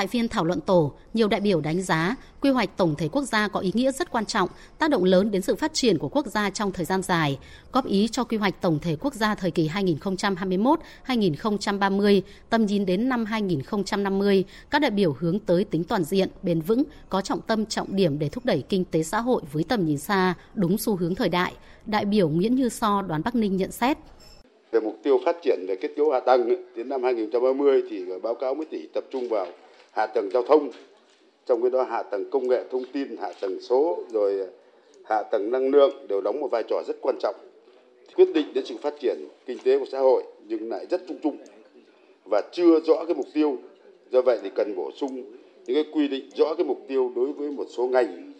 Tại phiên thảo luận tổ, nhiều đại biểu đánh giá quy hoạch tổng thể quốc gia có ý nghĩa rất quan trọng, tác động lớn đến sự phát triển của quốc gia trong thời gian dài, góp ý cho quy hoạch tổng thể quốc gia thời kỳ 2021-2030, tầm nhìn đến năm 2050, các đại biểu hướng tới tính toàn diện, bền vững, có trọng tâm trọng điểm để thúc đẩy kinh tế xã hội với tầm nhìn xa, đúng xu hướng thời đại. Đại biểu Nguyễn Như So, đoàn Bắc Ninh nhận xét về mục tiêu phát triển về kết cấu hạ tầng đến năm 2030 thì báo cáo mới tỷ tập trung vào hạ tầng giao thông trong cái đó hạ tầng công nghệ thông tin hạ tầng số rồi hạ tầng năng lượng đều đóng một vai trò rất quan trọng quyết định đến sự phát triển kinh tế của xã hội nhưng lại rất chung chung và chưa rõ cái mục tiêu. Do vậy thì cần bổ sung những cái quy định rõ cái mục tiêu đối với một số ngành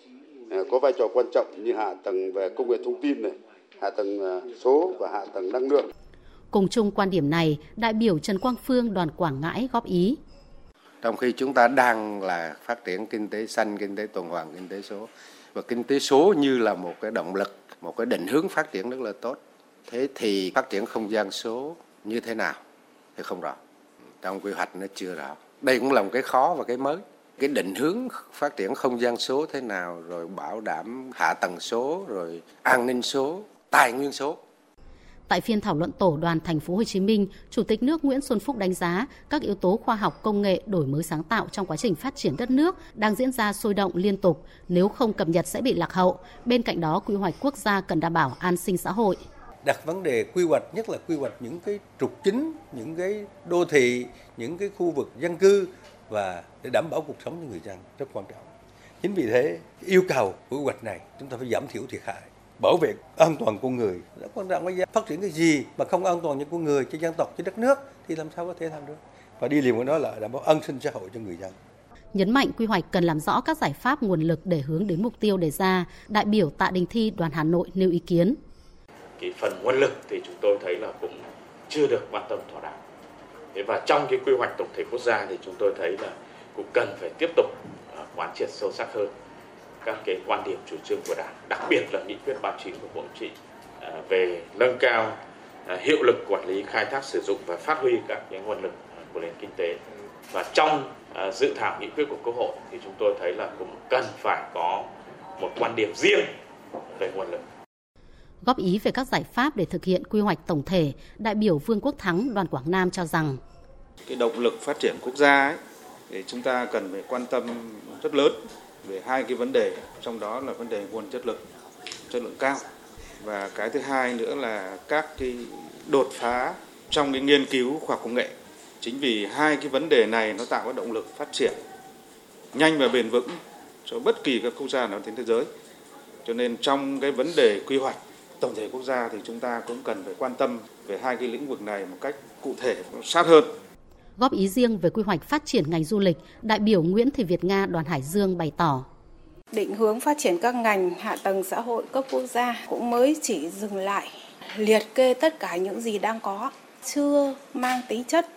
à, có vai trò quan trọng như hạ tầng về công nghệ thông tin này hạ tầng à, số và hạ tầng năng lượng. Cùng chung quan điểm này, đại biểu Trần Quang Phương đoàn Quảng Ngãi góp ý trong khi chúng ta đang là phát triển kinh tế xanh, kinh tế tuần hoàn, kinh tế số và kinh tế số như là một cái động lực, một cái định hướng phát triển rất là tốt. Thế thì phát triển không gian số như thế nào thì không rõ. Trong quy hoạch nó chưa rõ. Đây cũng là một cái khó và cái mới. Cái định hướng phát triển không gian số thế nào rồi bảo đảm hạ tầng số rồi an ninh số, tài nguyên số Tại phiên thảo luận tổ đoàn thành phố Hồ Chí Minh, Chủ tịch nước Nguyễn Xuân Phúc đánh giá các yếu tố khoa học công nghệ đổi mới sáng tạo trong quá trình phát triển đất nước đang diễn ra sôi động liên tục, nếu không cập nhật sẽ bị lạc hậu. Bên cạnh đó, quy hoạch quốc gia cần đảm bảo an sinh xã hội. Đặt vấn đề quy hoạch nhất là quy hoạch những cái trục chính những cái đô thị những cái khu vực dân cư và để đảm bảo cuộc sống cho người dân rất quan trọng. Chính vì thế yêu cầu của quy hoạch này chúng ta phải giảm thiểu thiệt hại bảo vệ an toàn con người. Rất quan trọng bây giờ phát triển cái gì mà không an toàn cho con người cho dân tộc cho đất nước thì làm sao có thể làm được? Và đi liền với đó là đảm bảo an sinh xã hội cho người dân. Nhấn mạnh quy hoạch cần làm rõ các giải pháp nguồn lực để hướng đến mục tiêu đề ra đại biểu Tạ Đình Thi đoàn Hà Nội nêu ý kiến. Cái phần nguồn lực thì chúng tôi thấy là cũng chưa được quan tâm thỏa đáng. Thế và trong cái quy hoạch tổng thể quốc gia thì chúng tôi thấy là cũng cần phải tiếp tục à, quán triệt sâu sắc hơn các cái quan điểm chủ trương của đảng đặc biệt là nghị quyết 39 của bộ chính trị à, về nâng cao à, hiệu lực quản lý khai thác sử dụng và phát huy các cái nguồn lực à, của nền kinh tế. Và trong dự thảo nghị quyết của quốc hội thì chúng tôi thấy là cũng cần phải có một quan điểm riêng về nguồn lực. Góp ý về các giải pháp để thực hiện quy hoạch tổng thể, đại biểu Vương Quốc Thắng đoàn Quảng Nam cho rằng. Cái động lực phát triển quốc gia ấy, thì chúng ta cần phải quan tâm rất lớn về hai cái vấn đề, trong đó là vấn đề nguồn chất lượng chất lượng cao. Và cái thứ hai nữa là các cái đột phá trong cái nghiên cứu khoa học công nghệ. Chính vì hai cái vấn đề này nó tạo cái động lực phát triển nhanh và bền vững cho bất kỳ các quốc gia nào trên thế giới. Cho nên trong cái vấn đề quy hoạch tổng thể quốc gia thì chúng ta cũng cần phải quan tâm về hai cái lĩnh vực này một cách cụ thể sát hơn. Góp ý riêng về quy hoạch phát triển ngành du lịch, đại biểu Nguyễn Thị Việt Nga đoàn Hải Dương bày tỏ. Định hướng phát triển các ngành hạ tầng xã hội cấp quốc gia cũng mới chỉ dừng lại liệt kê tất cả những gì đang có, chưa mang tính chất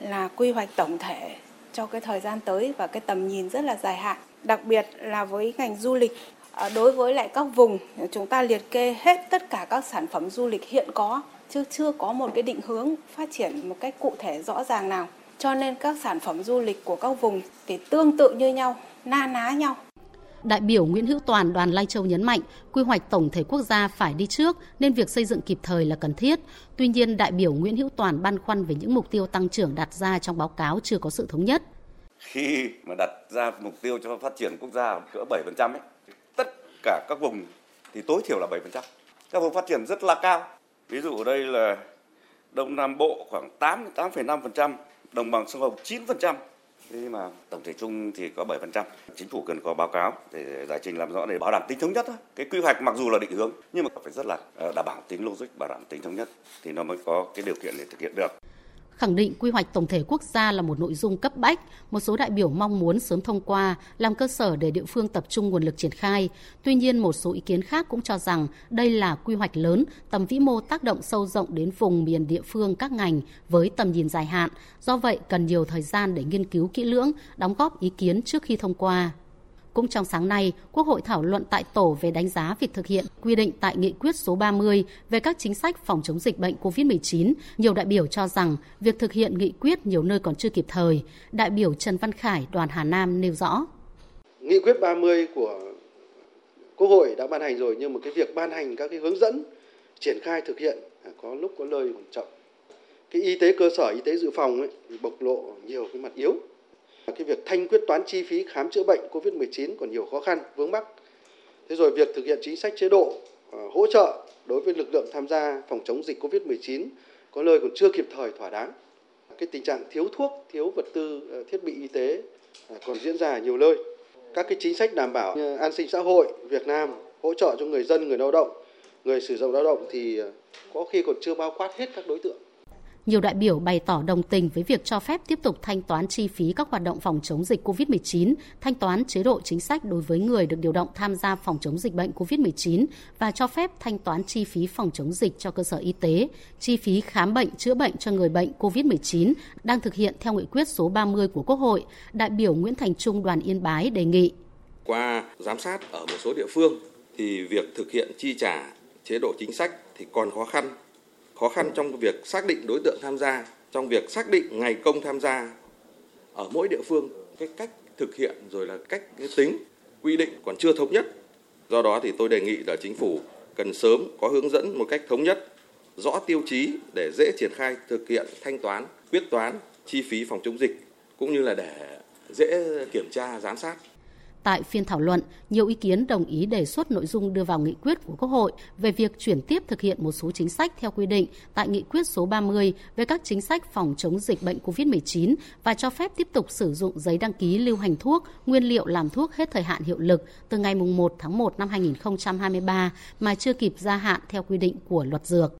là quy hoạch tổng thể cho cái thời gian tới và cái tầm nhìn rất là dài hạn. Đặc biệt là với ngành du lịch à, đối với lại các vùng chúng ta liệt kê hết tất cả các sản phẩm du lịch hiện có chứ chưa có một cái định hướng phát triển một cách cụ thể rõ ràng nào cho nên các sản phẩm du lịch của các vùng thì tương tự như nhau, na ná nhau. Đại biểu Nguyễn Hữu Toàn đoàn Lai Châu nhấn mạnh, quy hoạch tổng thể quốc gia phải đi trước nên việc xây dựng kịp thời là cần thiết. Tuy nhiên, đại biểu Nguyễn Hữu Toàn băn khoăn về những mục tiêu tăng trưởng đặt ra trong báo cáo chưa có sự thống nhất. Khi mà đặt ra mục tiêu cho phát triển quốc gia cỡ 7% ấy, tất cả các vùng thì tối thiểu là 7%. Các vùng phát triển rất là cao. Ví dụ ở đây là Đông Nam Bộ khoảng 8 8,5%, đồng bằng sông Hồng 9%. Thế mà tổng thể chung thì có 7%. Chính phủ cần có báo cáo để giải trình làm rõ để bảo đảm tính thống nhất thôi. Cái quy hoạch mặc dù là định hướng nhưng mà phải rất là ờ, đảm bảo tính logic, bảo đảm tính thống nhất thì nó mới có cái điều kiện để thực hiện được khẳng định quy hoạch tổng thể quốc gia là một nội dung cấp bách, một số đại biểu mong muốn sớm thông qua, làm cơ sở để địa phương tập trung nguồn lực triển khai. Tuy nhiên, một số ý kiến khác cũng cho rằng đây là quy hoạch lớn, tầm vĩ mô tác động sâu rộng đến vùng miền địa phương các ngành với tầm nhìn dài hạn. Do vậy, cần nhiều thời gian để nghiên cứu kỹ lưỡng, đóng góp ý kiến trước khi thông qua. Cũng trong sáng nay, Quốc hội thảo luận tại tổ về đánh giá việc thực hiện quy định tại nghị quyết số 30 về các chính sách phòng chống dịch bệnh COVID-19. Nhiều đại biểu cho rằng việc thực hiện nghị quyết nhiều nơi còn chưa kịp thời. Đại biểu Trần Văn Khải, đoàn Hà Nam nêu rõ. Nghị quyết 30 của Quốc hội đã ban hành rồi nhưng mà cái việc ban hành các cái hướng dẫn triển khai thực hiện à, có lúc có lời còn chậm. Cái y tế cơ sở, y tế dự phòng ấy, thì bộc lộ nhiều cái mặt yếu cái việc thanh quyết toán chi phí khám chữa bệnh COVID-19 còn nhiều khó khăn, vướng mắc. Thế rồi việc thực hiện chính sách chế độ ờ, hỗ trợ đối với lực lượng tham gia phòng chống dịch COVID-19 có nơi còn chưa kịp thời thỏa đáng. Cái tình trạng thiếu thuốc, thiếu vật tư, ờ, thiết bị y tế ờ, còn diễn ra ở nhiều nơi. Các cái chính sách đảm bảo an sinh xã hội Việt Nam hỗ trợ cho người dân, người lao động, người sử dụng lao động thì có khi còn chưa bao quát hết các đối tượng. Nhiều đại biểu bày tỏ đồng tình với việc cho phép tiếp tục thanh toán chi phí các hoạt động phòng chống dịch COVID-19, thanh toán chế độ chính sách đối với người được điều động tham gia phòng chống dịch bệnh COVID-19 và cho phép thanh toán chi phí phòng chống dịch cho cơ sở y tế, chi phí khám bệnh chữa bệnh cho người bệnh COVID-19 đang thực hiện theo nghị quyết số 30 của Quốc hội. Đại biểu Nguyễn Thành Trung đoàn Yên Bái đề nghị. Qua giám sát ở một số địa phương thì việc thực hiện chi trả chế độ chính sách thì còn khó khăn khó khăn trong việc xác định đối tượng tham gia, trong việc xác định ngày công tham gia ở mỗi địa phương, cái cách thực hiện rồi là cách tính quy định còn chưa thống nhất. Do đó thì tôi đề nghị là chính phủ cần sớm có hướng dẫn một cách thống nhất, rõ tiêu chí để dễ triển khai thực hiện thanh toán, quyết toán chi phí phòng chống dịch cũng như là để dễ kiểm tra giám sát. Tại phiên thảo luận, nhiều ý kiến đồng ý đề xuất nội dung đưa vào nghị quyết của Quốc hội về việc chuyển tiếp thực hiện một số chính sách theo quy định tại nghị quyết số 30 về các chính sách phòng chống dịch bệnh COVID-19 và cho phép tiếp tục sử dụng giấy đăng ký lưu hành thuốc, nguyên liệu làm thuốc hết thời hạn hiệu lực từ ngày 1 tháng 1 năm 2023 mà chưa kịp gia hạn theo quy định của luật dược.